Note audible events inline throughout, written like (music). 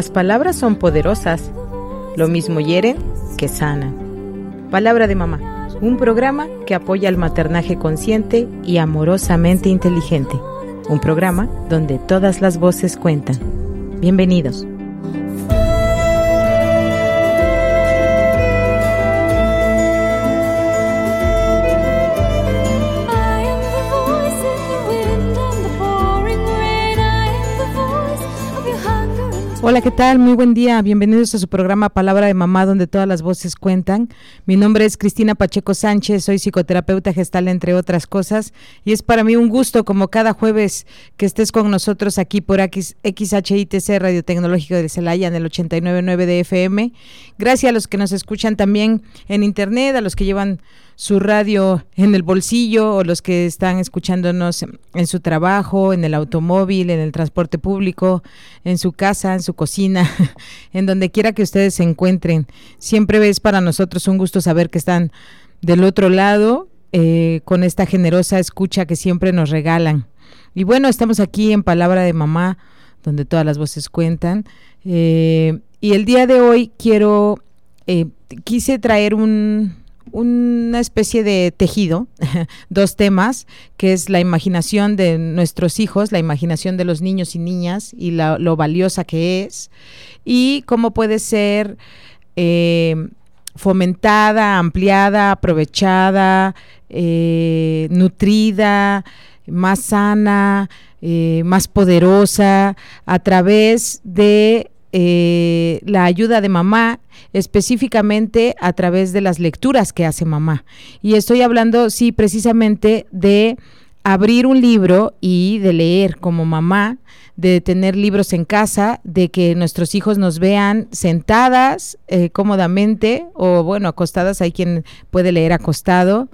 Las palabras son poderosas, lo mismo hieren que sanan. Palabra de mamá, un programa que apoya el maternaje consciente y amorosamente inteligente. Un programa donde todas las voces cuentan. Bienvenidos. Hola, ¿qué tal? Muy buen día. Bienvenidos a su programa Palabra de Mamá, donde todas las voces cuentan. Mi nombre es Cristina Pacheco Sánchez, soy psicoterapeuta gestal, entre otras cosas, y es para mí un gusto, como cada jueves, que estés con nosotros aquí por XHITC Radio Tecnológico de Celaya en el 899 de FM. Gracias a los que nos escuchan también en Internet, a los que llevan su radio en el bolsillo o los que están escuchándonos en su trabajo, en el automóvil, en el transporte público, en su casa, en su cocina, (laughs) en donde quiera que ustedes se encuentren. Siempre es para nosotros un gusto saber que están del otro lado eh, con esta generosa escucha que siempre nos regalan. Y bueno, estamos aquí en Palabra de Mamá, donde todas las voces cuentan. Eh, y el día de hoy quiero, eh, quise traer un, una especie de tejido, (laughs) dos temas, que es la imaginación de nuestros hijos, la imaginación de los niños y niñas y lo valiosa que es, y cómo puede ser eh, fomentada, ampliada, aprovechada, eh, nutrida, más sana, eh, más poderosa a través de eh, la ayuda de mamá específicamente a través de las lecturas que hace mamá. Y estoy hablando, sí, precisamente de abrir un libro y de leer como mamá, de tener libros en casa, de que nuestros hijos nos vean sentadas eh, cómodamente o bueno, acostadas, hay quien puede leer acostado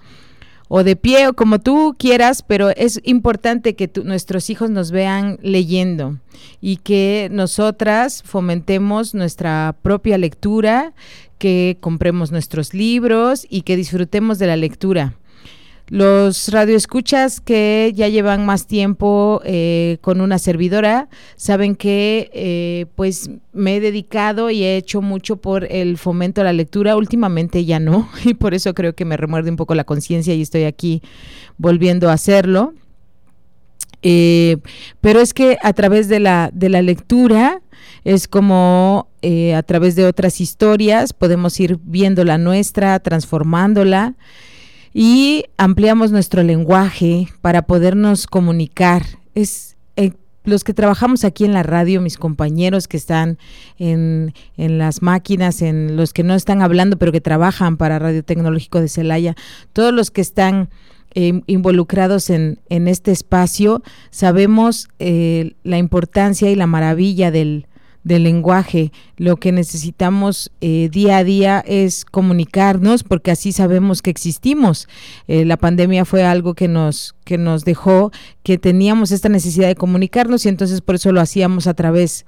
o de pie o como tú quieras, pero es importante que nuestros hijos nos vean leyendo y que nosotras fomentemos nuestra propia lectura, que compremos nuestros libros y que disfrutemos de la lectura. Los radioescuchas que ya llevan más tiempo eh, con una servidora saben que eh, pues me he dedicado y he hecho mucho por el fomento a la lectura. Últimamente ya no (laughs) y por eso creo que me remuerde un poco la conciencia y estoy aquí volviendo a hacerlo. Eh, pero es que a través de la, de la lectura es como a través de otras historias podemos ir viendo la nuestra, transformándola y ampliamos nuestro lenguaje para podernos comunicar. Es eh, los que trabajamos aquí en la radio, mis compañeros que están en, en, las máquinas, en los que no están hablando, pero que trabajan para Radio Tecnológico de Celaya, todos los que están eh, involucrados en, en, este espacio, sabemos eh, la importancia y la maravilla del, del lenguaje. Lo que necesitamos eh, día a día es comunicarnos porque así sabemos que existimos. Eh, la pandemia fue algo que nos, que nos dejó que teníamos esta necesidad de comunicarnos y entonces por eso lo hacíamos a través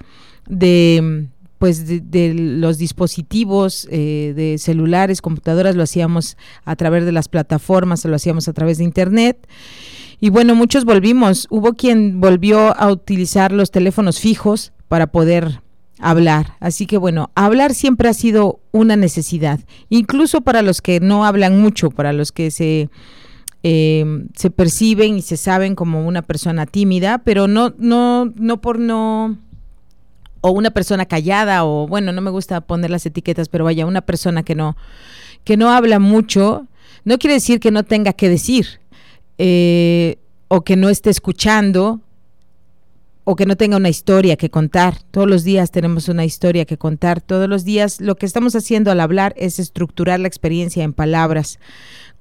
de pues de, los dispositivos eh, de celulares, computadoras, lo hacíamos a través de las plataformas, lo hacíamos a través de internet. Y bueno, muchos volvimos. Hubo quien volvió a utilizar los teléfonos fijos para poder hablar. Así que bueno, hablar siempre ha sido una necesidad, incluso para los que no hablan mucho, para los que se, eh, se perciben y se saben como una persona tímida, pero no, no, no por no o una persona callada o bueno, no me gusta poner las etiquetas, pero vaya, una persona que no que no habla mucho, no quiere decir que no tenga que decir eh, o que no esté escuchando o que no tenga una historia que contar. Todos los días tenemos una historia que contar. Todos los días lo que estamos haciendo al hablar es estructurar la experiencia en palabras.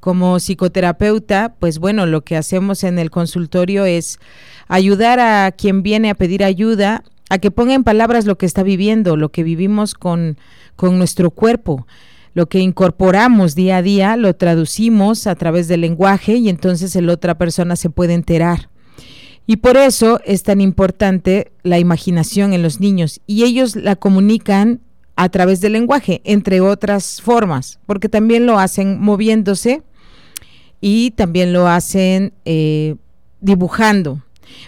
Como psicoterapeuta, pues bueno, lo que hacemos en el consultorio es ayudar a quien viene a pedir ayuda a que ponga en palabras lo que está viviendo, lo que vivimos con, con nuestro cuerpo lo que incorporamos día a día lo traducimos a través del lenguaje y entonces la otra persona se puede enterar. Y por eso es tan importante la imaginación en los niños y ellos la comunican a través del lenguaje, entre otras formas, porque también lo hacen moviéndose y también lo hacen eh, dibujando.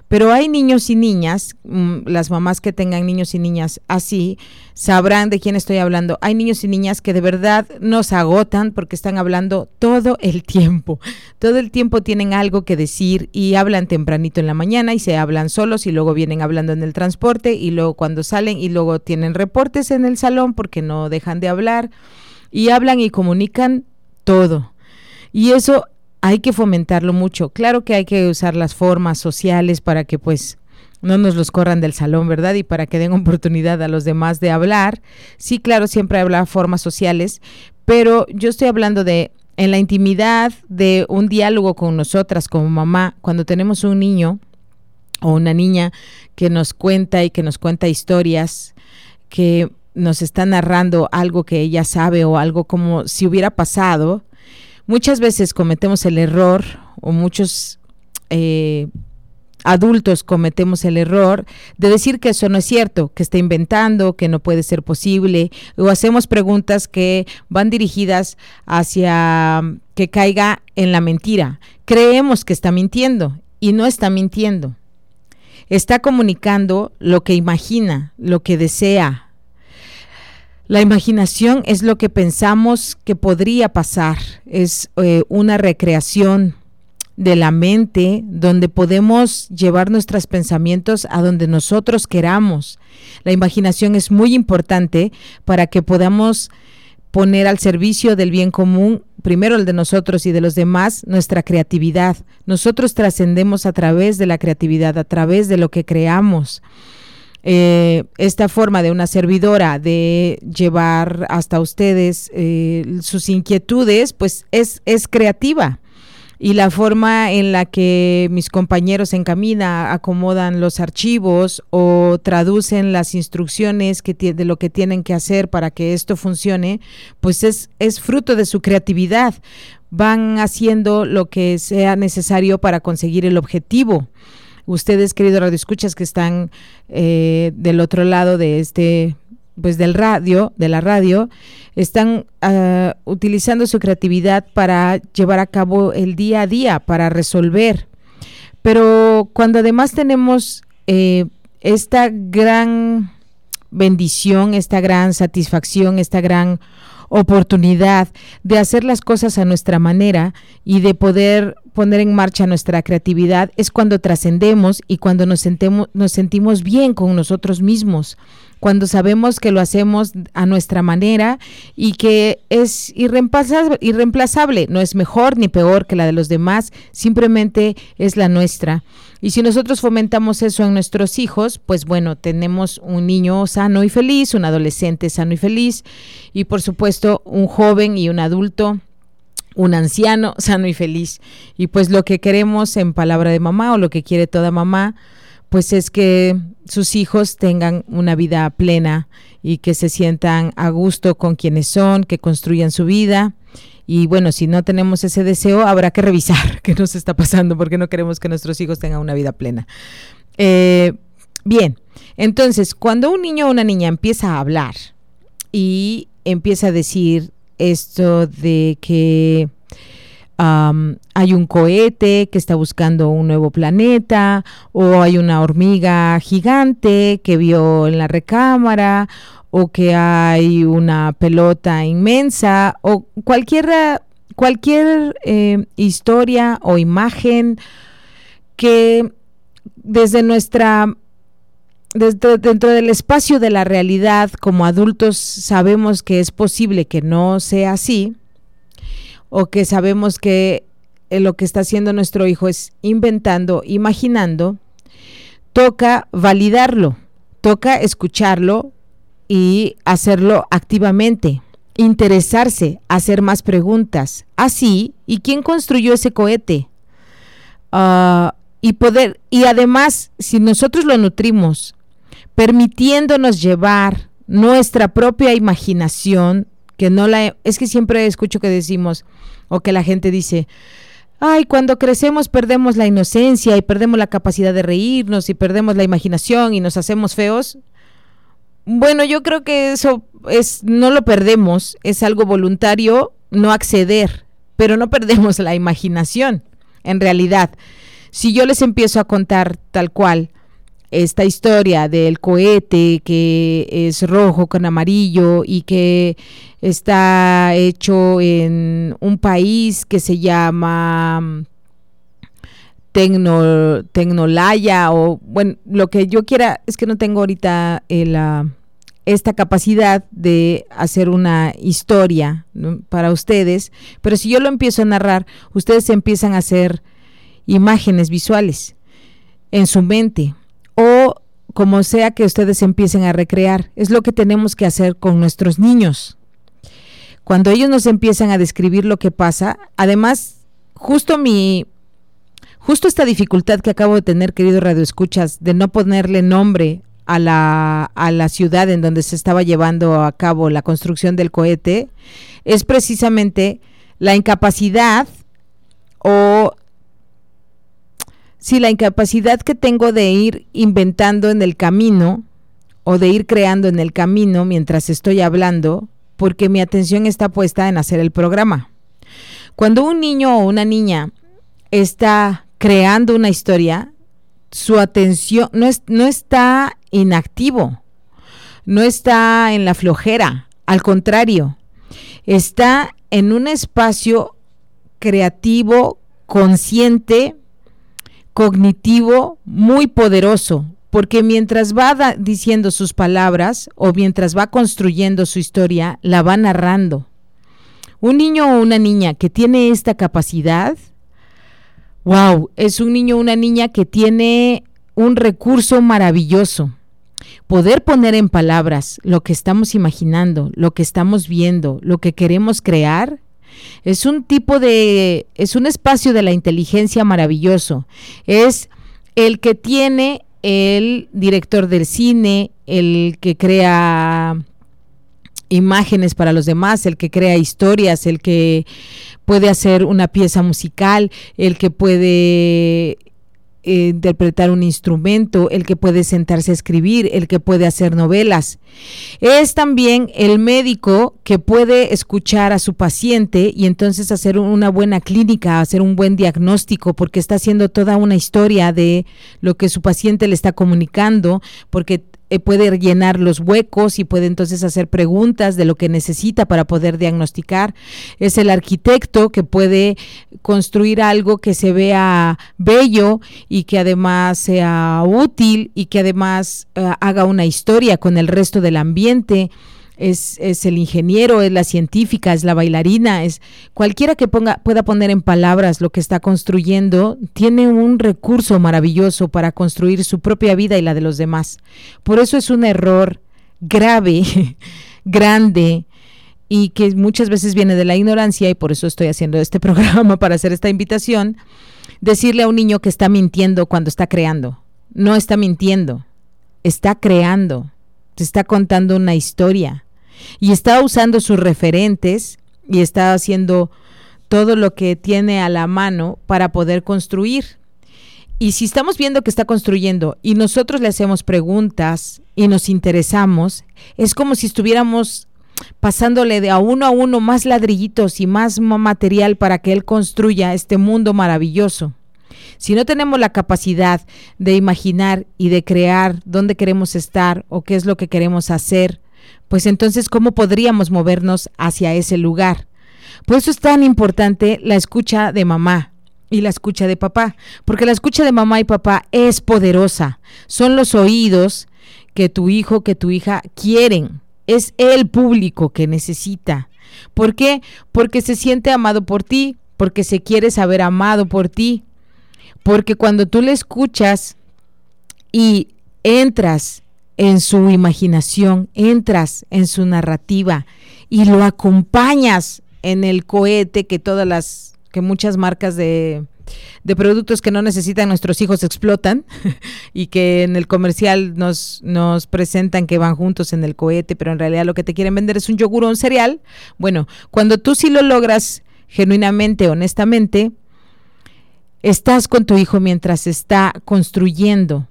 Pero hay niños y niñas, mm, las mamás que tengan niños y niñas así, sabrán de quién estoy hablando. Hay niños y niñas que de verdad nos agotan porque están hablando todo el tiempo. Todo el tiempo tienen algo que decir y hablan tempranito en la mañana y se hablan solos y luego vienen hablando en el transporte y luego cuando salen y luego tienen reportes en el salón porque no dejan de hablar y hablan y comunican todo. Y eso hay que fomentarlo mucho. Claro que hay que usar las formas sociales para que pues no nos los corran del salón, ¿verdad? Y para que den (laughs) oportunidad a los demás de hablar. Sí, claro, siempre habla formas sociales, pero yo estoy hablando de en la intimidad de un diálogo con nosotras como mamá, cuando tenemos un niño o una niña que nos cuenta y que nos cuenta historias, que nos está narrando algo que ella sabe o algo como si hubiera pasado, Muchas veces cometemos el error, o muchos eh, adultos cometemos el error de decir que eso no es cierto, que está inventando, que no puede ser posible, o hacemos preguntas que van dirigidas hacia que caiga en la mentira. Creemos que está mintiendo y no está mintiendo. Está comunicando lo que imagina, lo que desea, la imaginación es lo que pensamos que podría pasar, es eh, una recreación de la mente donde podemos llevar nuestros pensamientos a donde nosotros queramos. La imaginación es muy importante para que podamos poner al servicio del bien común, primero el de nosotros y de los demás, nuestra creatividad. Nosotros trascendemos a través de la creatividad, a través de lo que creamos. Eh, esta forma de una servidora de llevar hasta ustedes eh, sus inquietudes, pues es, es creativa. Y la forma en la que mis compañeros en camina acomodan los archivos o traducen las instrucciones que de lo que tienen que hacer para que esto funcione, pues es, es fruto de su creatividad. Van haciendo lo que sea necesario para conseguir el objetivo ustedes, queridos radioescuchas, que están eh, del otro lado de este, pues del radio, de la radio, están ah, utilizando su creatividad para llevar a cabo el día a día, para resolver. Pero cuando además tenemos eh, esta gran bendición, esta gran satisfacción, esta gran oportunidad de hacer las cosas a nuestra manera y de poder poner en marcha nuestra creatividad es cuando trascendemos y cuando nos, nos sentimos bien con nosotros mismos, cuando sabemos que lo hacemos a nuestra manera y que es irreemplazable, irreemplazable, no es mejor ni peor que la de los demás, simplemente es la nuestra. Y si nosotros fomentamos eso en nuestros hijos, pues bueno, tenemos un niño sano y feliz, un adolescente sano y feliz, y por supuesto un joven y un adulto un anciano sano y feliz. Y pues lo que queremos en palabra de mamá o lo que quiere toda mamá, pues es que sus hijos tengan una vida plena y que se sientan a gusto con quienes son, que construyan su vida y bueno, si no tenemos ese deseo, habrá que revisar (laughs) qué nos está pasando porque no queremos que nuestros hijos tengan una vida plena. Eh, bien, entonces, cuando un niño o una niña empieza a hablar y empieza a decir esto de que hay un cohete que está buscando un nuevo planeta, o hay una hormiga gigante que vio en la recámara, o que hay una pelota inmensa o cualquier, cualquier eh, historia o imagen que desde nuestra desde, dentro del espacio de la realidad como adultos sabemos que es posible que no sea así o que sabemos que eh, lo que está haciendo nuestro hijo es inventando, imaginando, toca validarlo, toca escucharlo, y hacerlo activamente, interesarse, hacer más preguntas. Así, ¿y quién construyó ese cohete? Ah, y poder, y además, si nosotros lo nutrimos, permitiéndonos llevar nuestra propia imaginación, que no la, es que siempre escucho que decimos, o que la gente dice, ay, cuando crecemos perdemos la inocencia y perdemos la capacidad de reírnos y perdemos la imaginación y nos hacemos feos. Bueno, yo creo que eso es no lo perdemos, es algo voluntario no acceder, pero no perdemos la imaginación. En realidad, Si yo les empiezo a contar tal cual esta historia del cohete que es rojo con amarillo y que está hecho en un país que se llama mm, Tecno, Tecnolaya o bueno, lo que yo quiera, es que no tengo ahorita esta capacidad de hacer una historia para ustedes, pero si yo lo empiezo a narrar, ustedes empiezan a hacer imágenes visuales en su mente como sea que ustedes empiecen a recrear. Es lo que tenemos que hacer con nuestros niños. Cuando ellos nos empiezan a describir lo que pasa, además, justo mi, justo esta dificultad que acabo de tener, querido Radio Escuchas, de no ponerle nombre a la, a la ciudad en donde se estaba llevando a cabo la construcción del cohete, es precisamente la incapacidad o si la incapacidad que tengo de ir inventando en el camino o de ir creando en el camino mientras estoy hablando, porque mi atención está puesta en hacer el programa. Cuando un niño o una niña está creando una historia, su atención no, es, no está inactivo, no está en la flojera, al contrario, está en un espacio creativo, consciente, cognitivo muy poderoso, porque mientras va diciendo sus palabras o mientras va construyendo su historia, la va narrando. Un niño o una niña que tiene esta capacidad, wow, es un niño o una niña que tiene un recurso maravilloso. Poder poner en palabras lo que estamos imaginando, lo que estamos viendo, lo que queremos crear, es un tipo de, es un espacio de la inteligencia maravilloso. Es el que tiene el director del cine, el que crea imágenes para los demás, el que crea historias, el que puede hacer una pieza musical, el que puede interpretar un instrumento, el que puede sentarse a escribir, el que puede hacer novelas. Es también el médico que puede escuchar a su paciente y entonces hacer una buena clínica, hacer un buen diagnóstico, porque está haciendo toda una historia de lo que su paciente le está comunicando, porque eh, puede llenar los huecos y puede entonces hacer preguntas de lo que necesita para poder diagnosticar. Es el arquitecto que puede construir algo que se vea bello y que además sea útil y que además eh, haga una historia con el resto del ambiente es, el ingeniero, es la científica, es la bailarina, es cualquiera que pueda poner en palabras lo que está construyendo, tiene un recurso maravilloso para construir su propia vida y la de los demás. Por eso es un error grave, (laughs) grande, y que muchas veces viene de la ignorancia, y por eso estoy haciendo este (laughs) programa para hacer esta invitación, decirle a un niño que está mintiendo cuando está creando. No está mintiendo, está creando, te está contando una historia y está usando sus referentes y está haciendo todo lo que tiene a la mano para poder construir. Y si estamos viendo que está construyendo y nosotros le hacemos preguntas y nos interesamos, es como si estuviéramos pasándole de a uno a uno más ladrillitos y más material para que él construya este mundo maravilloso. Si no tenemos la capacidad de imaginar y de crear dónde queremos estar o qué es lo que queremos hacer, pues entonces, ¿cómo podríamos movernos hacia ese lugar? Por eso es tan importante la escucha de mamá y la escucha de papá, porque la escucha de mamá y papá es poderosa. Son los oídos que tu hijo, que tu hija quieren. Es el público que necesita. ¿Por qué? Porque se siente amado por ti, porque se quiere saber amado por ti. Porque cuando tú le escuchas y entras en su imaginación, entras en su narrativa y lo acompañas en el cohete que todas las, que muchas marcas de, de productos que no necesitan nuestros hijos explotan (laughs) y que en el comercial nos, nos presentan que van juntos en el cohete, pero en realidad lo que te quieren vender es un yogur o un cereal. Bueno, cuando tú sí lo logras genuinamente, honestamente, estás con tu hijo mientras está construyendo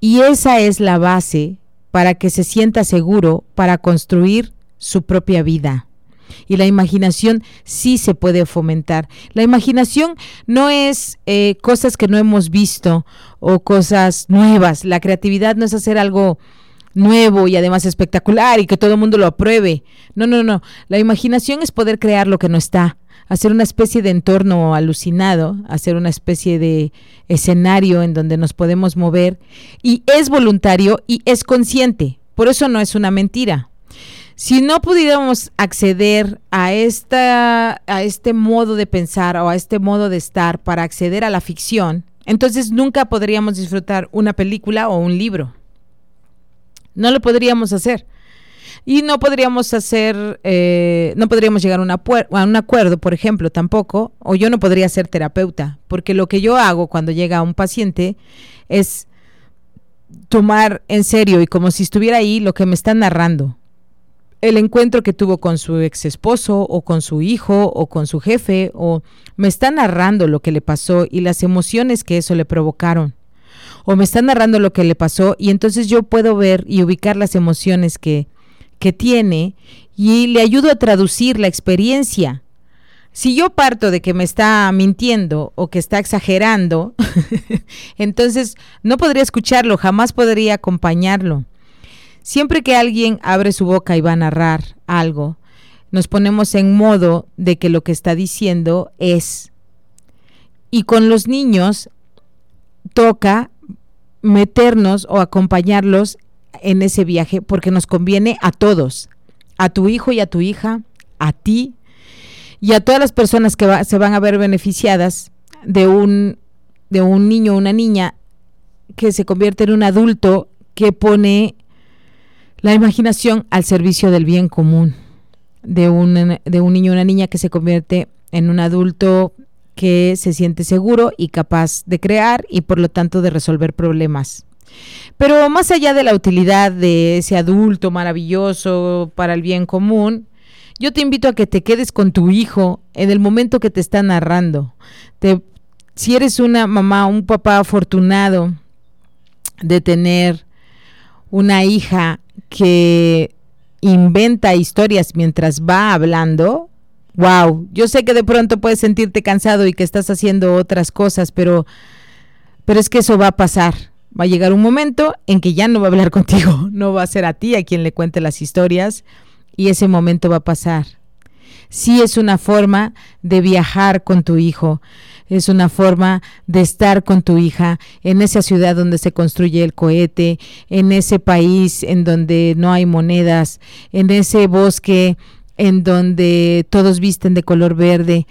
y esa es la base para que se sienta seguro para construir su propia vida. y la imaginación sí se puede fomentar. La imaginación no es eh, cosas que no hemos visto o cosas nuevas. La creatividad no es hacer algo nuevo y además espectacular y que todo el mundo lo apruebe. No, no, no. La imaginación es poder crear lo que no está, hacer una especie de entorno alucinado, hacer una especie de escenario en donde nos podemos mover y es voluntario y es consciente. Por eso no es una mentira. Si no pudiéramos acceder a, esta, a este modo de pensar o a este modo de estar para acceder a la ficción, entonces nunca podríamos disfrutar una película o un libro. No lo podríamos hacer. Y no podríamos hacer, eh, no podríamos llegar a, a un acuerdo, por ejemplo, tampoco, o yo no podría ser terapeuta, porque lo que yo hago cuando llega un paciente es tomar en serio y como si estuviera ahí lo que me está narrando. El encuentro que tuvo con su ex esposo o con su hijo o con su jefe o me está narrando lo que le pasó y las emociones que eso le provocaron o me está narrando lo que le pasó y entonces yo puedo ver y ubicar las emociones que, que tiene y le ayudo a traducir la experiencia. Si yo parto de que me está mintiendo o que está exagerando, (laughs) entonces no podría escucharlo, jamás podría acompañarlo. Siempre que alguien abre su boca y va a narrar algo, nos ponemos en modo de que lo que está diciendo es. Y con los niños toca meternos o acompañarlos en ese viaje porque nos conviene a todos, a tu hijo y a tu hija, a ti y a todas las personas que se van a ver beneficiadas de un, de un niño o una niña que se convierte en un adulto que pone la imaginación al servicio del bien común, de un, de un niño o una niña que se convierte en un adulto que se siente seguro y capaz de crear y por lo tanto de resolver problemas. Pero más allá de la utilidad de ese adulto maravilloso para el bien común, yo te invito a que te quedes con tu hijo en el momento que te está narrando. si eres una mamá, un papá afortunado de tener una hija que inventa historias mientras va hablando, wow, yo sé que de pronto puedes sentirte cansado y que estás haciendo otras cosas, pero, pero es que eso va a pasar. Va a llegar un momento en que ya no va a hablar (laughs) contigo, no va a ser a ti a quien le cuente las historias y ese momento va a pasar. Sí es una forma de viajar con tu hijo, es una forma de estar con tu hija en esa ciudad donde se construye el cohete, en ese país en donde no hay monedas, en ese bosque en donde todos visten de color verde.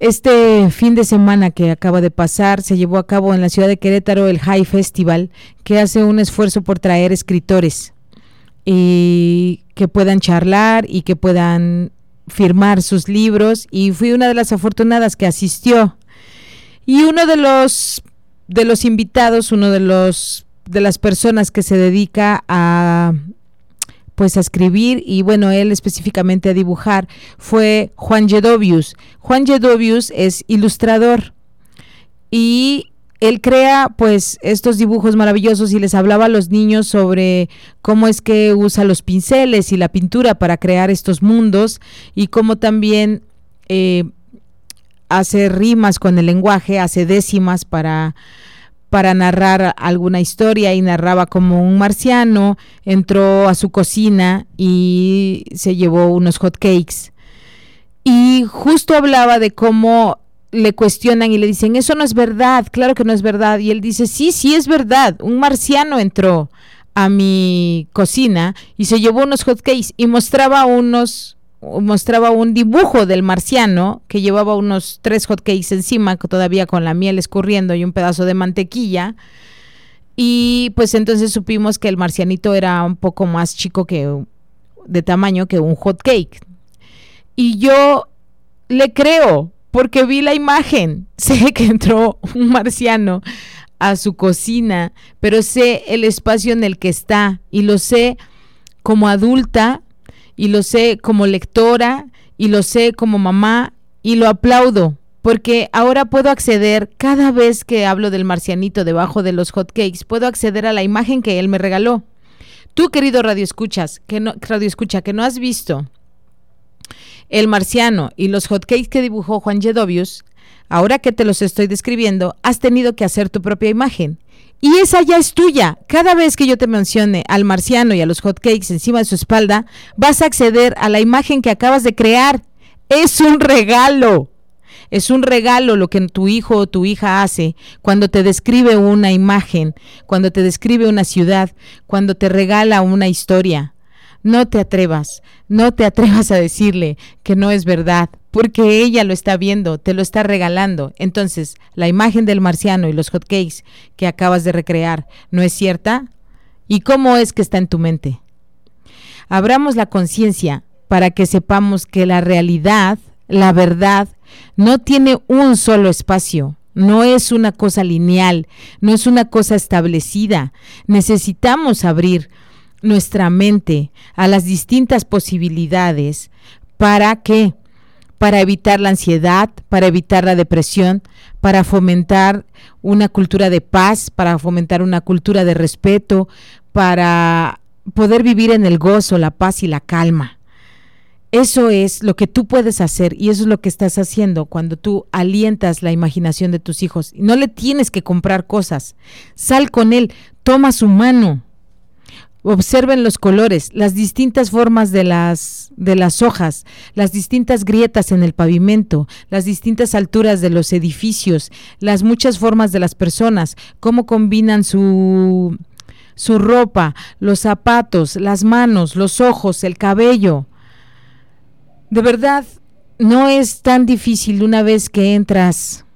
Este fin de semana que acaba de pasar se llevó a cabo en la ciudad de Querétaro el High Festival, que hace un esfuerzo por traer escritores y que puedan charlar y que puedan firmar sus libros y fui una de las afortunadas que asistió. Y uno de los de los invitados, uno de los de las personas que se dedica a pues a escribir y bueno, él específicamente a dibujar fue Juan Jedovius. Juan Jedovius es ilustrador y él crea pues estos dibujos maravillosos y les hablaba a los niños sobre cómo es que usa los pinceles y la pintura para crear estos mundos y cómo también eh, hace rimas con el lenguaje, hace décimas para para narrar alguna historia y narraba como un marciano entró a su cocina y se llevó unos hot cakes. Y justo hablaba de cómo le cuestionan y le dicen, eso no es verdad, claro que no es verdad. Y él dice, sí, sí es verdad, un marciano entró a mi cocina y se llevó unos hot cakes y mostraba unos mostraba un dibujo del marciano que llevaba unos tres hotcakes encima, todavía con la miel escurriendo y un pedazo de mantequilla. Y pues entonces supimos que el marcianito era un poco más chico que de tamaño que un hot cake. Y yo le creo, porque vi la imagen. (laughs) Sé que entró un marciano a su cocina, pero sé el espacio en el que está y lo sé como adulta y lo sé como lectora y lo sé como mamá y lo aplaudo porque ahora puedo acceder cada vez que hablo del marcianito debajo de los hotcakes, puedo acceder a la imagen que él me regaló. Tú, querido radio escuchas, que no radio escucha que no has visto el marciano y los hotcakes que dibujó Juan Jedovius, ahora que te los estoy describiendo, has tenido que hacer tu propia imagen. Y esa ya es tuya. Cada vez que yo te mencione al marciano y a los hotcakes encima de su espalda, vas a acceder a la imagen que acabas de crear. Es un regalo. Es un regalo lo que tu hijo o tu hija hace cuando te describe una imagen, cuando te describe una ciudad, cuando te regala una historia. No te atrevas, no te atrevas a decirle que no es verdad, porque ella lo está viendo, te lo está regalando. Entonces, la imagen del marciano y los hotcakes que acabas de recrear, ¿no es cierta? ¿Y cómo es que está en tu mente? Abramos la conciencia para que sepamos que la realidad, la verdad, no tiene un solo espacio, no es una cosa lineal, no es una cosa establecida. Necesitamos abrir nuestra mente a las distintas posibilidades para qué? Para evitar la ansiedad, para evitar la depresión, para fomentar una cultura de paz, para fomentar una cultura de respeto, para poder vivir en el gozo, la paz y la calma. Eso es lo que tú puedes hacer y eso es lo que estás haciendo cuando tú alientas la imaginación de tus hijos. No le tienes que comprar cosas. Sal con él, toma su mano. Observen los colores, las distintas formas de las, de las hojas, las distintas grietas en el pavimento, las distintas alturas de los edificios, las muchas formas de las personas, cómo combinan su, su ropa, los zapatos, las manos, los ojos, el cabello. De verdad, no es tan difícil una vez que entras,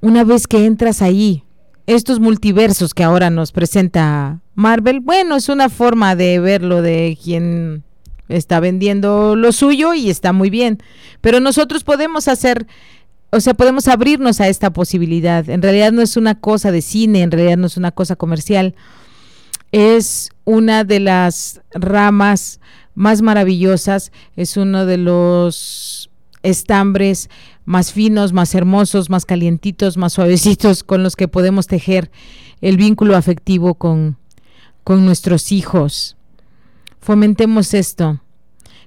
una vez que entras ahí, estos multiversos que ahora nos presenta Marvel, bueno, es una forma de verlo de quien está vendiendo lo suyo y está muy bien, pero nosotros podemos hacer o sea, podemos abrirnos a esta posibilidad. En realidad no es una cosa de cine, en realidad no es una cosa comercial. Es una de las ramas más maravillosas, es uno de los estambres más finos, más hermosos, más calientitos, más suavecitos con los que podemos tejer el vínculo afectivo con, con nuestros hijos. Fomentemos esto.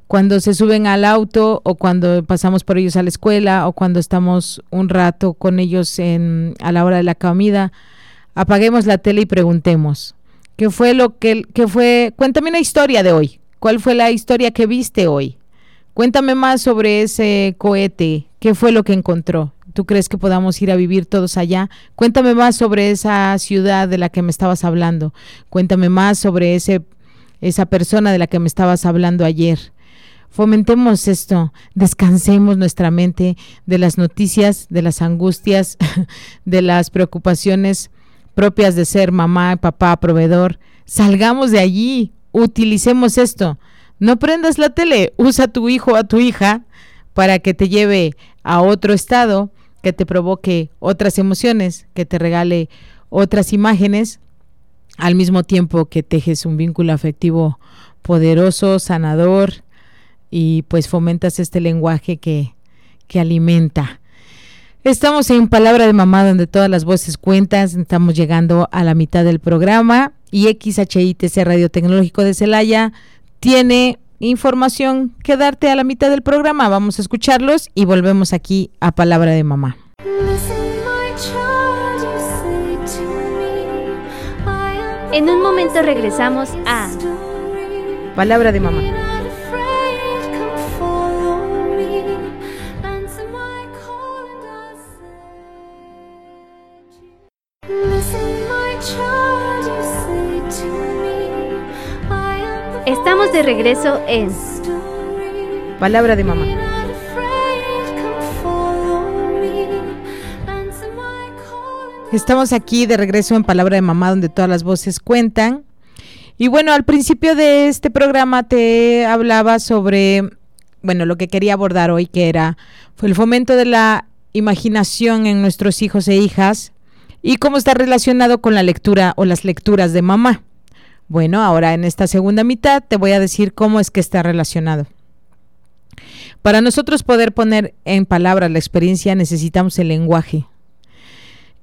Cuando se suben al auto o cuando pasamos por ellos a la escuela o cuando estamos un rato con ellos en, a la hora de la comida, apaguemos la tele y preguntemos, ¿qué fue lo que, que fue? Cuéntame una historia de hoy. ¿Cuál fue la historia que viste hoy? Cuéntame más sobre ese cohete. ¿Qué fue lo que encontró? ¿Tú crees que podamos ir a vivir todos allá? Cuéntame más sobre esa ciudad de la que me estabas hablando. Cuéntame más sobre ese, esa persona de la que me estabas hablando ayer. Fomentemos esto, descansemos nuestra mente de las noticias, de las angustias, (laughs) de las preocupaciones propias de ser mamá, papá, proveedor. Salgamos de allí, utilicemos esto. No prendas la tele, usa a tu hijo o a tu hija para que te lleve a otro estado, que te provoque otras emociones, que te regale otras imágenes, al mismo tiempo que tejes un vínculo afectivo poderoso, sanador, y pues fomentas este lenguaje que, que alimenta. Estamos en Palabra de Mamá, donde todas las voces cuentan. Estamos llegando a la mitad del programa y XHITC Radio Tecnológico de Celaya tiene información que darte a la mitad del programa. Vamos a escucharlos y volvemos aquí a Palabra de Mamá. En un momento regresamos a Palabra de Mamá. De regreso en Palabra de Mamá. Estamos aquí de regreso en Palabra de Mamá, donde todas las voces cuentan. Y bueno, al principio de este programa te hablaba sobre, bueno, lo que quería abordar hoy, que era fue el fomento de la imaginación en nuestros hijos e hijas y cómo está relacionado con la lectura o las lecturas de mamá. Bueno, ahora en esta segunda mitad te voy a decir cómo es que está relacionado. Para nosotros poder poner en palabras la experiencia necesitamos el lenguaje.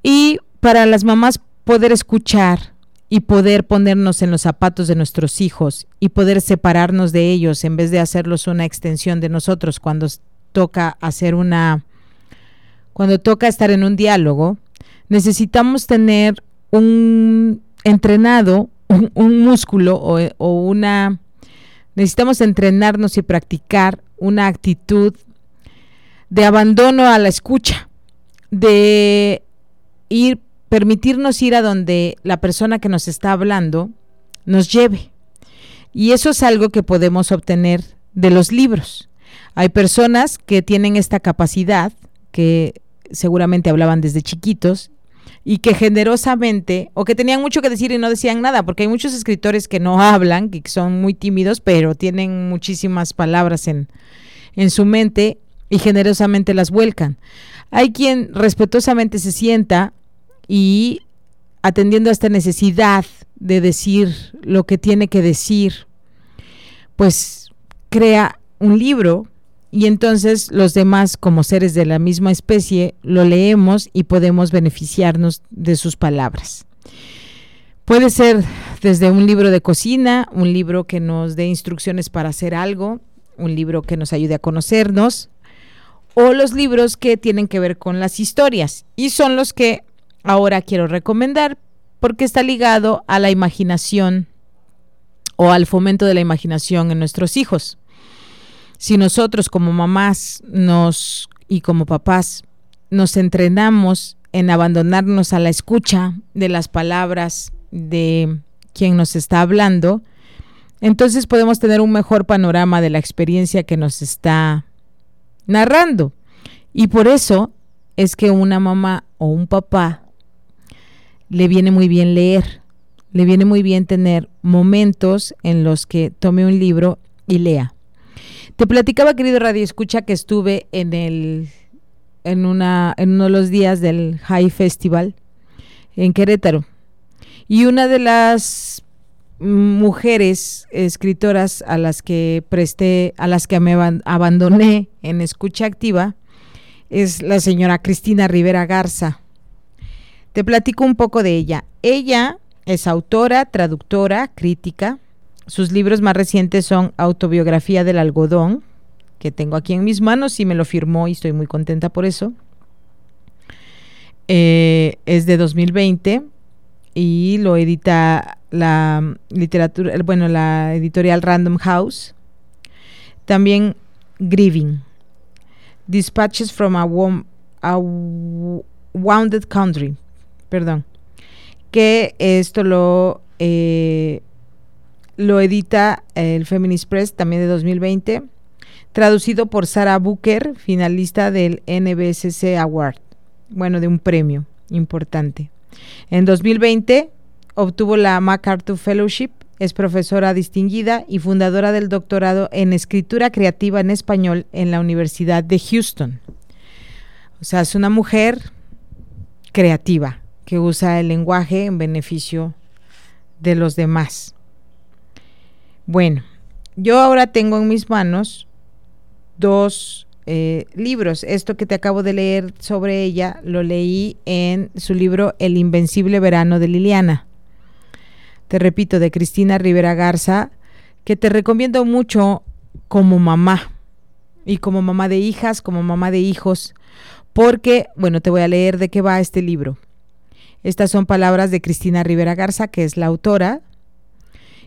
Y para las mamás poder escuchar y poder ponernos en los zapatos de nuestros hijos y poder separarnos de ellos en vez de hacerlos una extensión de nosotros cuando toca hacer una cuando toca estar en un diálogo, necesitamos tener un entrenado, un, músculo o, o una necesitamos entrenarnos y practicar una actitud de abandono a la escucha, de ir, permitirnos ir a donde la persona que nos está hablando nos lleve. Y eso es algo que podemos obtener de los libros. Hay personas que tienen esta capacidad, que seguramente hablaban desde chiquitos, y que generosamente, o que tenían mucho que decir y no decían nada, porque hay muchos escritores que no hablan, que son muy tímidos, pero tienen muchísimas palabras en, en su mente y generosamente las vuelcan. Hay quien respetuosamente se sienta y atendiendo a esta necesidad de decir lo que tiene que decir, pues crea un libro y entonces los demás como seres de la misma especie lo leemos y podemos beneficiarnos de sus palabras. Puede ser desde un libro de cocina, un libro que nos dé instrucciones para hacer algo, un libro que nos ayude a conocernos, o los libros que tienen que ver con las historias. Y son los que ahora quiero recomendar porque está ligado a la imaginación o al fomento de la imaginación en nuestros hijos. Si nosotros como mamás nos y como papás nos entrenamos en abandonarnos a la escucha de las palabras de quien nos está hablando, entonces podemos tener un mejor panorama de la experiencia que nos está narrando. Y por eso es que una mamá o un papá le viene muy bien leer, le viene muy bien tener momentos en los que tome un libro y lea. Te platicaba, querido Radio Escucha, que estuve en el en una en uno de los días del High Festival en Querétaro. Y una de las mujeres escritoras a las que presté, a las que me abandoné en escucha activa, es la señora Cristina Rivera Garza. Te platico un poco de ella. Ella es autora, traductora, crítica. Sus libros más recientes son Autobiografía del algodón, que tengo aquí en mis manos y me lo firmó y estoy muy contenta por eso. Eh, es de 2020 y lo edita la literatura, bueno, la editorial Random House. También Grieving. Dispatches from a, Wounded Country. Perdón. Que esto lo, eh, lo edita el Feminist Press también de 2020. Traducido por Sarah Booker, finalista del NBSC Award. Bueno, de un premio importante. En 2020 obtuvo la MacArthur Fellowship, es profesora distinguida y fundadora del doctorado en escritura creativa en español en la Universidad de Houston. O sea, es una mujer creativa que usa el lenguaje en beneficio de los demás. Bueno, yo ahora tengo en mis manos dos eh, libros. Esto que te acabo de leer sobre ella lo leí en su libro El Invencible Verano de Liliana. Te repito, de Cristina Rivera Garza, que te recomiendo mucho como mamá y como mamá de hijas, como mamá de hijos, porque, bueno, te voy a leer de qué va este libro. Estas son palabras de Cristina Rivera Garza, que es la autora.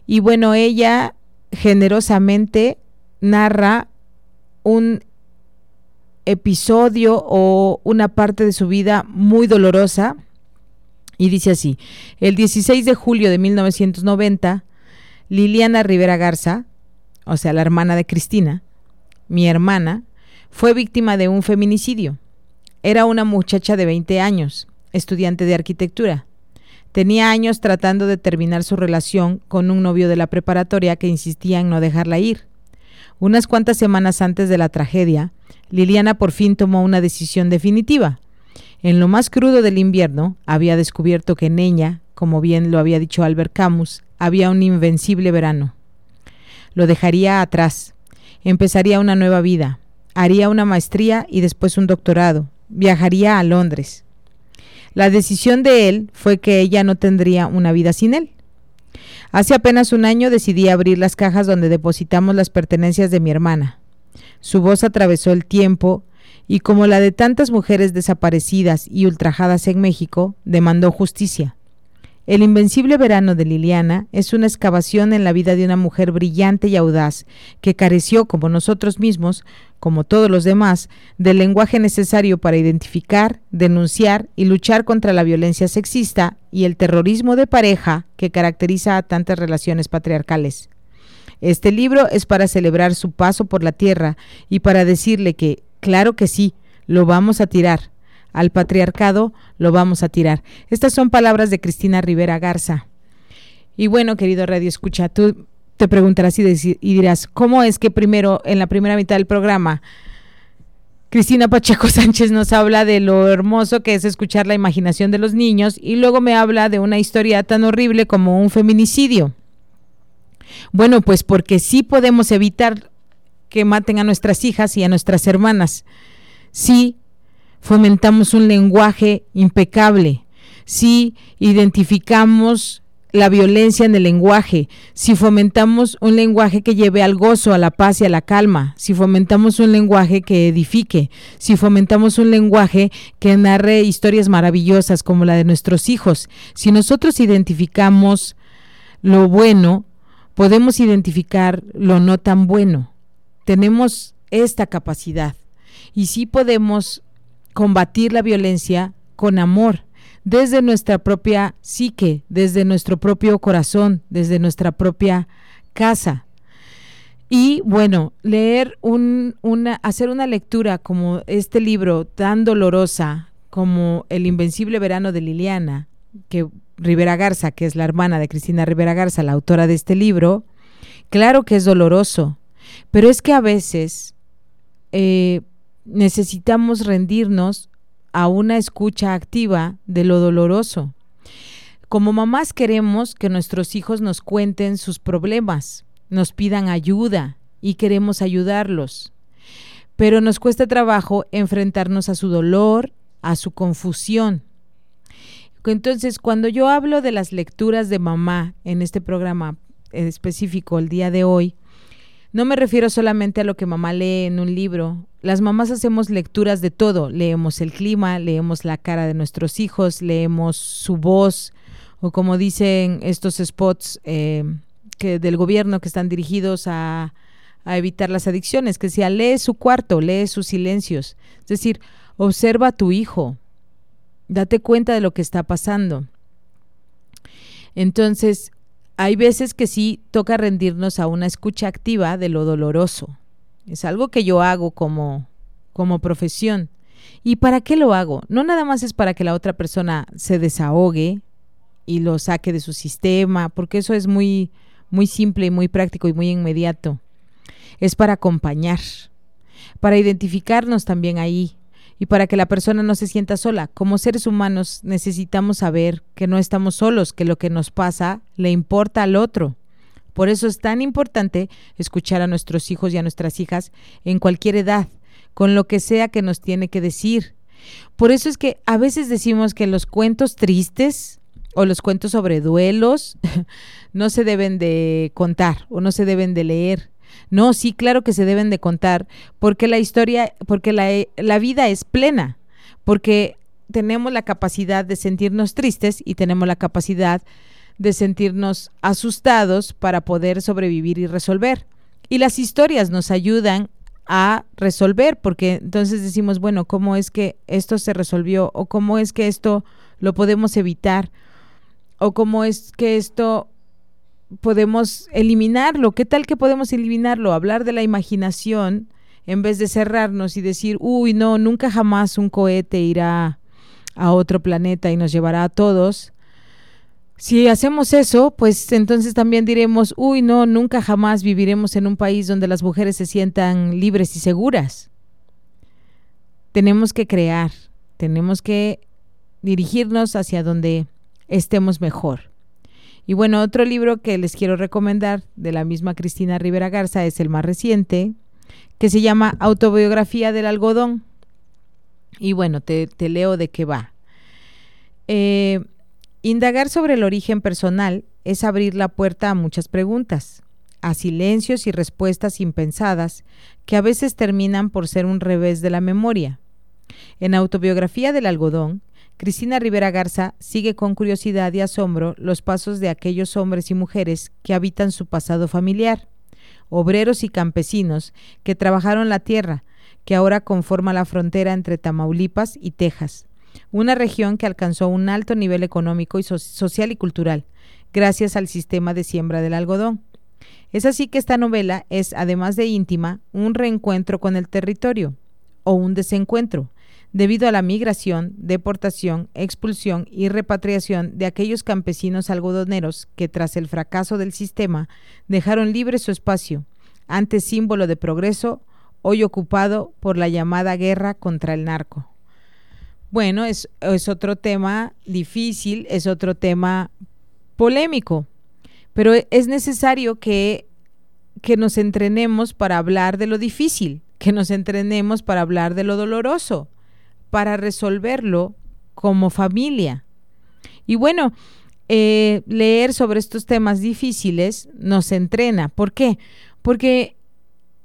Y bueno, ella generosamente narra un episodio o una parte de su vida muy dolorosa. Y dice así, el 16 de julio de 1990, Liliana Rivera Garza, o sea, la hermana de Cristina, mi hermana, fue víctima de un feminicidio. Era una muchacha de 20 años, estudiante de arquitectura. Tenía años tratando de terminar su relación con un novio de la preparatoria que insistía en no dejarla ir. Unas cuantas semanas antes de la tragedia, Liliana por fin tomó una decisión definitiva. En lo más crudo del invierno, había descubierto que en ella, como bien lo había dicho Albert Camus, había un invencible verano. Lo dejaría atrás, empezaría una nueva vida, haría una maestría y después un doctorado, viajaría a Londres. La decisión de él fue que ella no tendría una vida sin él. Hace apenas un año decidí abrir las cajas donde depositamos las pertenencias de mi hermana. Su voz atravesó el tiempo y como la de tantas mujeres desaparecidas y ultrajadas en México, demandó justicia. El invencible verano de Liliana es una excavación en la vida de una mujer brillante y audaz, que careció, como nosotros mismos, como todos los demás, del lenguaje necesario para identificar, denunciar y luchar contra la violencia sexista y el terrorismo de pareja que caracteriza a tantas relaciones patriarcales. Este libro es para celebrar su paso por la tierra y para decirle que, claro que sí, lo vamos a tirar, al patriarcado lo vamos a tirar. Estas son palabras de Cristina Rivera Garza. Y bueno, querido Radio Escucha, tú te preguntarás y, dirás, ¿cómo es que primero, en la primera mitad del programa, Cristina Pacheco (laughs) Sánchez nos habla de lo hermoso que es escuchar la imaginación de los niños y luego me habla de una historia tan horrible como un feminicidio? Bueno, pues porque sí podemos evitar que maten a nuestras hijas y a nuestras hermanas. Sí fomentamos un lenguaje impecable, si identificamos la violencia en el lenguaje, si fomentamos un lenguaje que lleve al gozo, a la paz y a la calma, si fomentamos un lenguaje que edifique, si fomentamos un lenguaje que narre historias maravillosas como la de nuestros hijos, si nosotros identificamos lo bueno, podemos identificar lo no tan bueno. Tenemos esta capacidad y sí podemos combatir la violencia con amor, desde nuestra propia psique, desde nuestro propio corazón, desde nuestra propia casa. Y bueno, leer un, una, hacer una lectura como este libro tan dolorosa como El Invencible Verano de Liliana, que Rivera Garza, que es la hermana de Cristina Rivera Garza, la autora de este libro, claro que es doloroso, pero es que a veces eh, necesitamos rendirnos a una escucha activa de lo doloroso. Como mamás queremos que nuestros hijos nos cuenten sus problemas, nos pidan ayuda y queremos ayudarlos. Pero nos cuesta trabajo enfrentarnos a su dolor, a su confusión. Entonces, cuando yo hablo de las lecturas de mamá en este programa específico el día de hoy, no me refiero solamente a lo que mamá lee en un libro. Las mamás hacemos lecturas de todo. Leemos el clima, leemos la cara de nuestros hijos, leemos su voz, o como dicen estos spots eh, que del gobierno que están dirigidos a, evitar las adicciones, que sea lee su cuarto, lee sus silencios. Es decir, observa a tu hijo, date cuenta de lo que está pasando. Entonces, hay veces que sí toca rendirnos a una escucha activa de lo doloroso. Es algo que yo hago como, como profesión. ¿Y para qué lo hago? No nada más es para que la otra persona se desahogue y lo saque de su sistema, porque eso es muy, muy simple y muy práctico y muy inmediato. Es para acompañar, para identificarnos también ahí, y para que la persona no se sienta sola. Como seres humanos necesitamos saber que no estamos solos, que lo que nos pasa le importa al otro. Por eso es tan importante escuchar a nuestros hijos y a nuestras hijas en cualquier edad, con lo que sea que nos tiene que decir. Por eso es que a veces decimos que los cuentos tristes o los cuentos sobre duelos (laughs) no se deben de contar o no se deben de leer no, sí, claro que se deben de contar, porque la historia, porque la, la vida es plena, porque tenemos la capacidad de sentirnos tristes y tenemos la capacidad de sentirnos asustados para poder sobrevivir y resolver. Y las historias nos ayudan a resolver, porque entonces decimos, bueno, ¿cómo es que esto se resolvió? ¿O cómo es que esto lo podemos evitar? ¿O cómo es que esto podemos eliminarlo. ¿Qué tal que podemos eliminarlo? Hablar de la imaginación en vez de cerrarnos y decir, uy, no, nunca jamás un cohete irá a otro planeta y nos llevará a todos. Si hacemos eso, pues entonces también diremos, uy, no, nunca jamás viviremos en un país donde las mujeres se sientan libres y seguras. Tenemos que crear, tenemos que dirigirnos hacia donde estemos mejor. Y bueno, otro libro que les quiero recomendar de la misma Cristina Rivera Garza es el más reciente, que se llama Autobiografía del algodón. Y bueno, te, leo de qué va. Eh, indagar sobre el origen personal es abrir la puerta a muchas preguntas, a silencios y respuestas impensadas que a veces terminan por ser un revés de la memoria. En Autobiografía del Algodón, Cristina Rivera Garza sigue con curiosidad y asombro los pasos de aquellos hombres y mujeres que habitan su pasado familiar, obreros y campesinos que trabajaron la tierra, que ahora conforma la frontera entre Tamaulipas y Texas, una región que alcanzó un alto nivel económico y social y cultural, gracias al sistema de siembra del algodón. Es así que esta novela es, además de íntima, un reencuentro con el territorio, o un desencuentro, debido a la migración, deportación, expulsión y repatriación de aquellos campesinos algodoneros que tras el fracaso del sistema dejaron libre su espacio, antes símbolo de progreso, hoy ocupado por la llamada guerra contra el narco. Bueno, es, otro tema difícil, es otro tema polémico, pero es necesario que, que nos entrenemos para hablar de lo difícil, que nos entrenemos para hablar de lo doloroso, para resolverlo como familia. Y bueno, eh, leer sobre estos temas difíciles nos entrena. ¿Por qué? Porque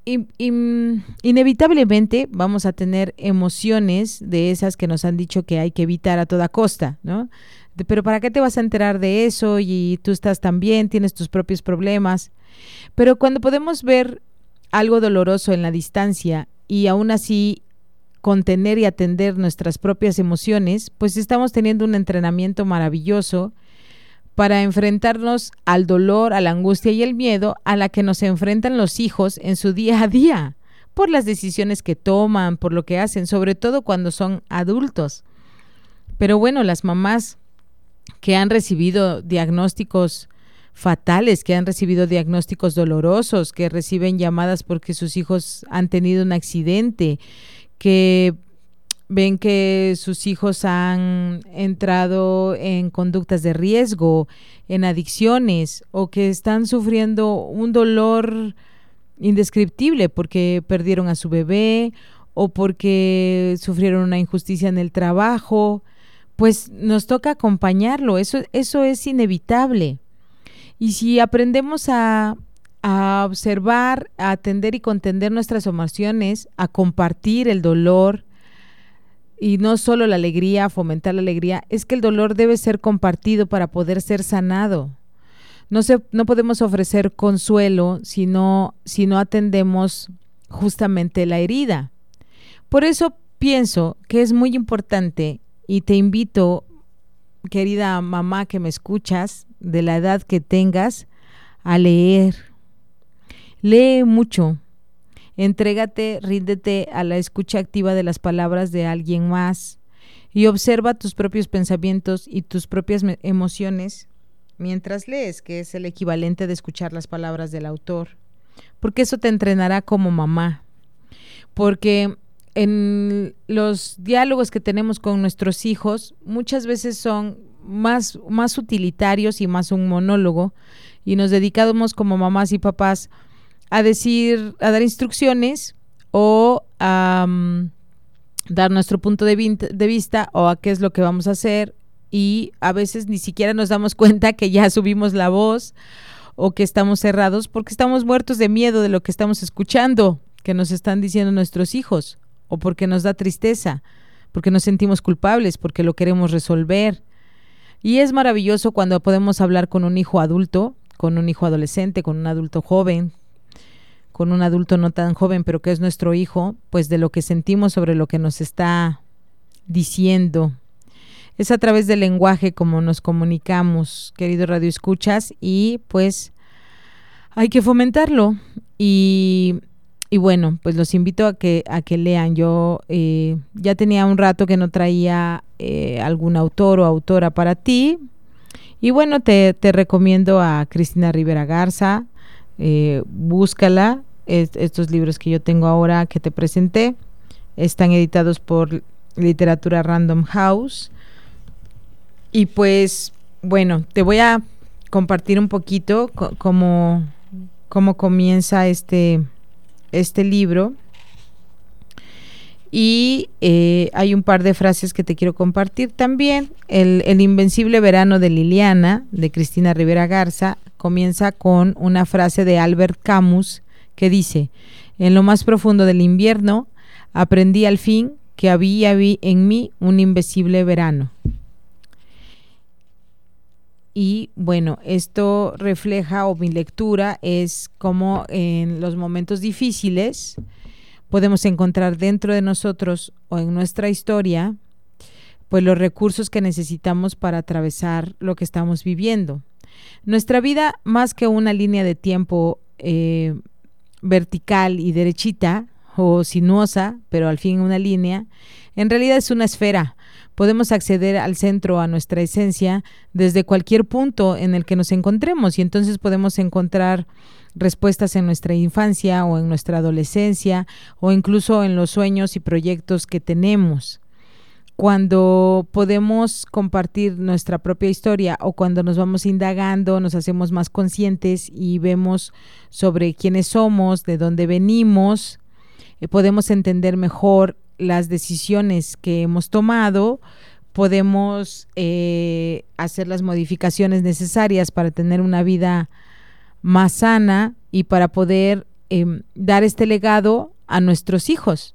inevitablemente vamos a tener emociones de esas que nos han dicho que hay que evitar a toda costa, ¿no? pero ¿para qué te vas a enterar de eso? Y tú estás también, tienes tus propios problemas. Pero cuando podemos ver algo doloroso en la distancia y aún así contener y atender nuestras propias emociones, pues estamos teniendo un entrenamiento maravilloso para enfrentarnos al dolor, a la angustia y el miedo a la que nos enfrentan los hijos en su día a día, por las decisiones que toman, por lo que hacen, sobre todo cuando son adultos. Pero bueno, las mamás que han recibido diagnósticos fatales, que han recibido diagnósticos dolorosos, que reciben llamadas porque sus hijos han tenido un accidente, que ven que sus hijos han entrado en conductas de riesgo, en adicciones o que están sufriendo un dolor indescriptible porque perdieron a su bebé o porque sufrieron una injusticia en el trabajo, pues nos toca acompañarlo, eso, eso es inevitable. Y si aprendemos a, a observar, a atender y contender nuestras emociones, a compartir el dolor y no solo la alegría, fomentar la alegría, es que el dolor debe ser compartido para poder ser sanado. No, se, no podemos ofrecer consuelo si no, si no atendemos justamente la herida. Por eso pienso que es muy importante y te invito, querida mamá que me escuchas, de la edad que tengas, a leer, Lee mucho. Entrégate, ríndete a la escucha activa de las palabras de alguien más y observa tus propios pensamientos y tus propias emociones mientras lees, que es el equivalente de escuchar las palabras del autor. Porque eso te entrenará como mamá. Porque en los diálogos que tenemos con nuestros hijos muchas veces son más, más utilitarios y más un monólogo y nos dedicamos como mamás y papás a decir, a dar instrucciones o a mm, dar nuestro punto de, de vista o a qué es lo que vamos a hacer y a veces ni siquiera nos damos (laughs) cuenta que ya subimos la voz o que estamos cerrados porque estamos muertos de miedo de lo que estamos escuchando, que nos están diciendo nuestros hijos, o porque nos da tristeza, porque nos sentimos culpables, porque lo queremos resolver. Y es maravilloso cuando podemos hablar con un hijo adulto, con un hijo adolescente, con un adulto joven, con un adulto no tan joven, pero que es nuestro hijo, pues de lo que sentimos sobre lo que nos está diciendo. Es a través del lenguaje como nos comunicamos, querido Radio Escuchas, y pues hay que fomentarlo. Y, y bueno, pues los invito a que, a que lean. Yo eh, ya tenía un rato que no traía eh, algún autor o autora para ti. Y bueno, te, te recomiendo a Cristina Rivera Garza. Eh, búscala, estos libros que yo tengo ahora que te presenté están editados por Literatura Random House. Y pues, bueno, te voy a compartir un poquito cómo, cómo comienza este, este libro. Y eh, hay un par de frases que te quiero compartir también. El, el, Invencible Verano de Liliana, de Cristina Rivera Garza, comienza con una frase de Albert Camus que dice, en lo más profundo del invierno, aprendí al fin que había en mí un invisible verano. Y bueno, esto refleja o mi lectura es como en los momentos difíciles, podemos encontrar dentro de nosotros o en nuestra historia, pues los recursos que necesitamos para atravesar lo que estamos viviendo. Nuestra vida, más que una línea de tiempo eh, vertical y derechita o sinuosa, pero al fin una línea, en realidad es una esfera. Podemos acceder al centro, a nuestra esencia, desde cualquier punto en el que nos encontremos y entonces podemos encontrar respuestas en nuestra infancia o en nuestra adolescencia o incluso en los sueños y proyectos que tenemos. Cuando podemos compartir nuestra propia historia o cuando nos vamos indagando, nos hacemos más conscientes y vemos sobre quiénes somos, de dónde venimos, eh, podemos entender mejor las decisiones que hemos tomado, podemos eh, hacer las modificaciones necesarias para tener una vida más sana y para poder em, dar este legado a nuestros hijos,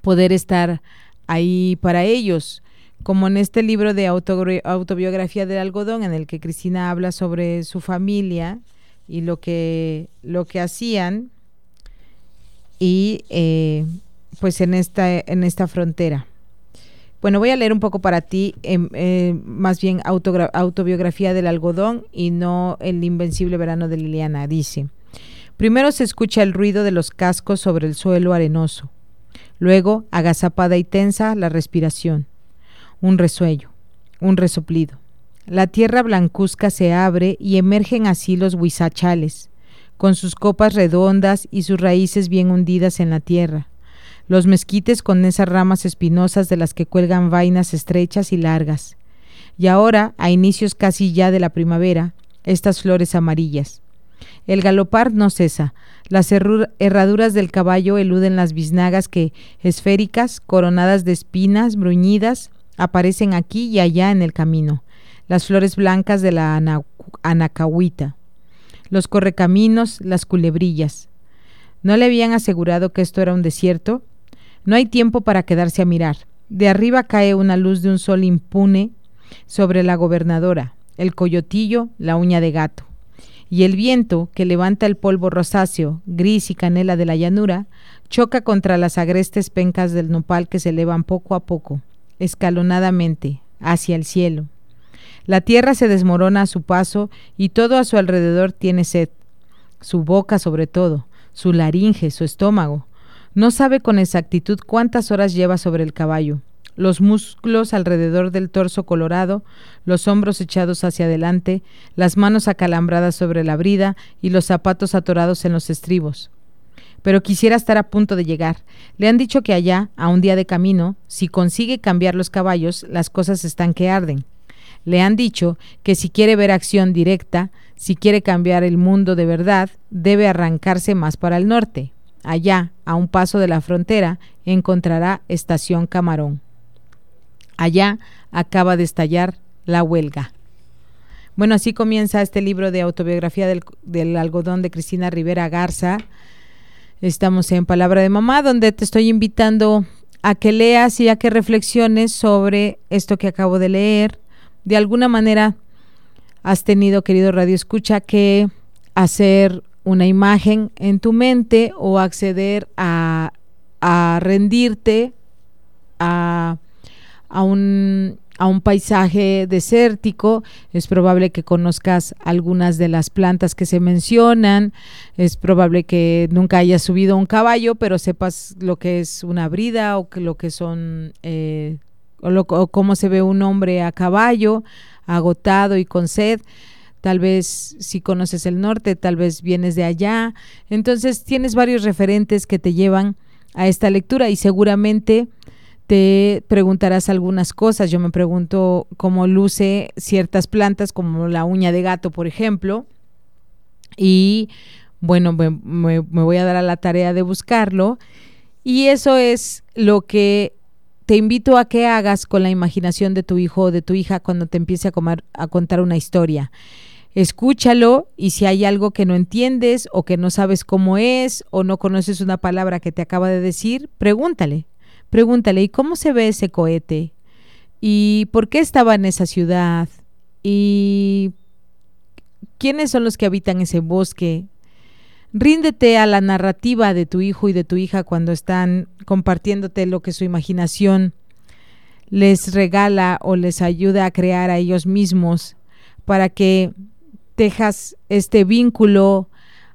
poder estar ahí para ellos, como en este libro de autobiografía del algodón en el que Cristina habla sobre su familia y lo que, lo que hacían y eh, pues en esta, en esta frontera. Bueno, voy a leer un poco para ti, em, eh, más bien autobiografía del algodón y no el invencible verano de Liliana. Dice, primero se escucha el ruido de los cascos sobre el suelo arenoso, luego, agazapada y tensa, la respiración, un resuello, un resoplido. La tierra blancuzca se abre y emergen así los huizachales, con sus copas redondas y sus raíces bien hundidas en la tierra los mezquites con esas ramas espinosas de las que cuelgan vainas estrechas y largas. Y ahora, a inicios casi ya de la primavera, estas flores amarillas. El galopar no cesa. Las herraduras del caballo eluden las biznagas que, esféricas, coronadas de espinas bruñidas, aparecen aquí y allá en el camino. Las flores blancas de la anacahuita. Los correcaminos, las culebrillas. ¿No le habían asegurado que esto era un desierto? No hay tiempo para quedarse a mirar. De arriba cae una luz de un sol impune sobre la gobernadora, el coyotillo, la uña de gato. Y el viento, que levanta el polvo rosáceo, gris y canela de la llanura, choca contra las agrestes pencas del nopal que se elevan poco a poco, escalonadamente, hacia el cielo. La tierra se desmorona a su paso y todo a su alrededor tiene sed, su boca sobre todo, su laringe, su estómago, no sabe con exactitud cuántas horas lleva sobre el caballo. Los músculos alrededor del torso colorado, los hombros echados hacia adelante, las manos acalambradas sobre la brida y los zapatos atorados en los estribos. Pero quisiera estar a punto de llegar. Le han dicho que allá, a un día de camino, si consigue cambiar los caballos, las cosas están que arden. Le han dicho que si quiere ver acción directa, si quiere cambiar el mundo de verdad, debe arrancarse más para el norte, Allá, a un paso de la frontera, encontrará Estación Camarón. Allá acaba de estallar la huelga. Bueno, así comienza este libro de autobiografía del, algodón de Cristina Rivera Garza. Estamos en Palabra de Mamá, donde te estoy invitando a que leas y a que reflexiones sobre esto que acabo de leer. De alguna manera has tenido, querido Radio Escucha, que hacer una imagen en tu mente o acceder a, rendirte a, un, a un paisaje desértico, es probable que conozcas algunas de las plantas que se mencionan, es probable que nunca hayas subido a un caballo, pero sepas lo que es una brida o que lo que son, eh, o cómo se ve un hombre a caballo, agotado y con sed. Tal vez si conoces el norte, tal vez vienes de allá. Entonces tienes varios referentes que te llevan a esta lectura y seguramente te preguntarás algunas cosas. Yo me pregunto cómo luce ciertas plantas como la uña de gato, por ejemplo. Y bueno, me, voy a dar a la tarea de buscarlo Y eso es lo que te invito a que hagas con la imaginación de tu hijo o de tu hija cuando te empiece a, a contar una historia. Escúchalo y si hay algo que no entiendes o que no sabes cómo es o no conoces una palabra que te acaba de decir, pregúntale. Pregúntale, ¿y cómo se ve ese cohete? ¿Y por qué estaba en esa ciudad? ¿Y quiénes son los que habitan ese bosque? Ríndete a la narrativa de tu hijo y de tu hija cuando están compartiéndote lo que su imaginación les regala o les ayuda a crear a ellos mismos para que dejas este vínculo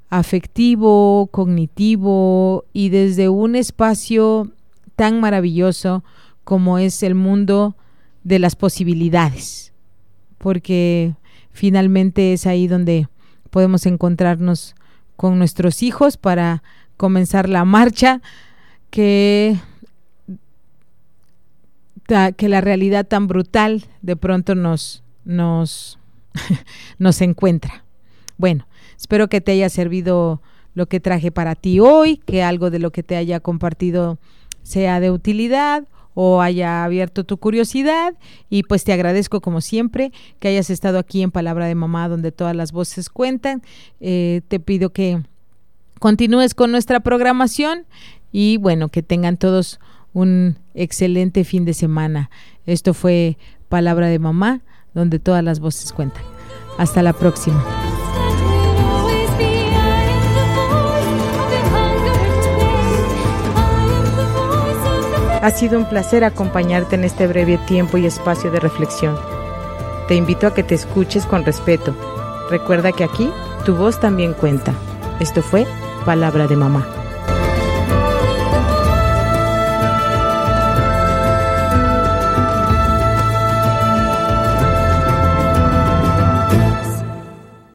afectivo, cognitivo y desde un espacio tan maravilloso como es el mundo de las posibilidades, porque finalmente es ahí donde podemos encontrarnos con nuestros hijos para comenzar la marcha que, que la realidad tan brutal de pronto nos, nos, (laughs) nos encuentra. Bueno, espero que te haya servido lo que traje para ti hoy, que algo de lo que te haya compartido sea de utilidad o haya abierto tu curiosidad y pues te agradezco como siempre que hayas estado aquí en Palabra de Mamá donde todas las voces cuentan. Eh, te pido que continúes con nuestra programación y bueno, que tengan todos un excelente fin de semana. Esto fue Palabra de Mamá donde todas las voces cuentan. Hasta la próxima. Ha sido un placer acompañarte en este breve tiempo y espacio de reflexión. Te invito a que te escuches con respeto. Recuerda que aquí tu voz también cuenta. Esto fue Palabra de Mamá.